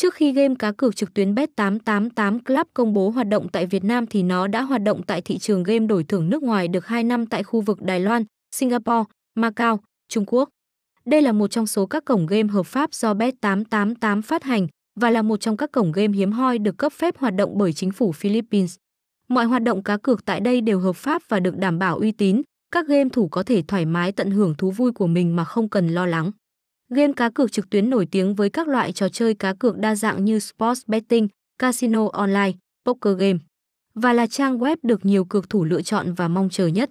Trước khi game cá cược trực tuyến Bet888 Club công bố hoạt động tại Việt Nam thì nó đã hoạt động tại thị trường game đổi thưởng nước ngoài được 2 năm tại khu vực Đài Loan, Singapore, Macau, Trung Quốc. Đây là một trong số các cổng game hợp pháp do Bet888 phát hành và là một trong các cổng game hiếm hoi được cấp phép hoạt động bởi chính phủ Philippines. Mọi hoạt động cá cược tại đây đều hợp pháp và được đảm bảo uy tín, các game thủ có thể thoải mái tận hưởng thú vui của mình mà không cần lo lắng. Game cá cược trực tuyến nổi tiếng với các loại trò chơi cá cược đa dạng như sports betting, casino online, poker game và là trang web được nhiều cược thủ lựa chọn và mong chờ nhất.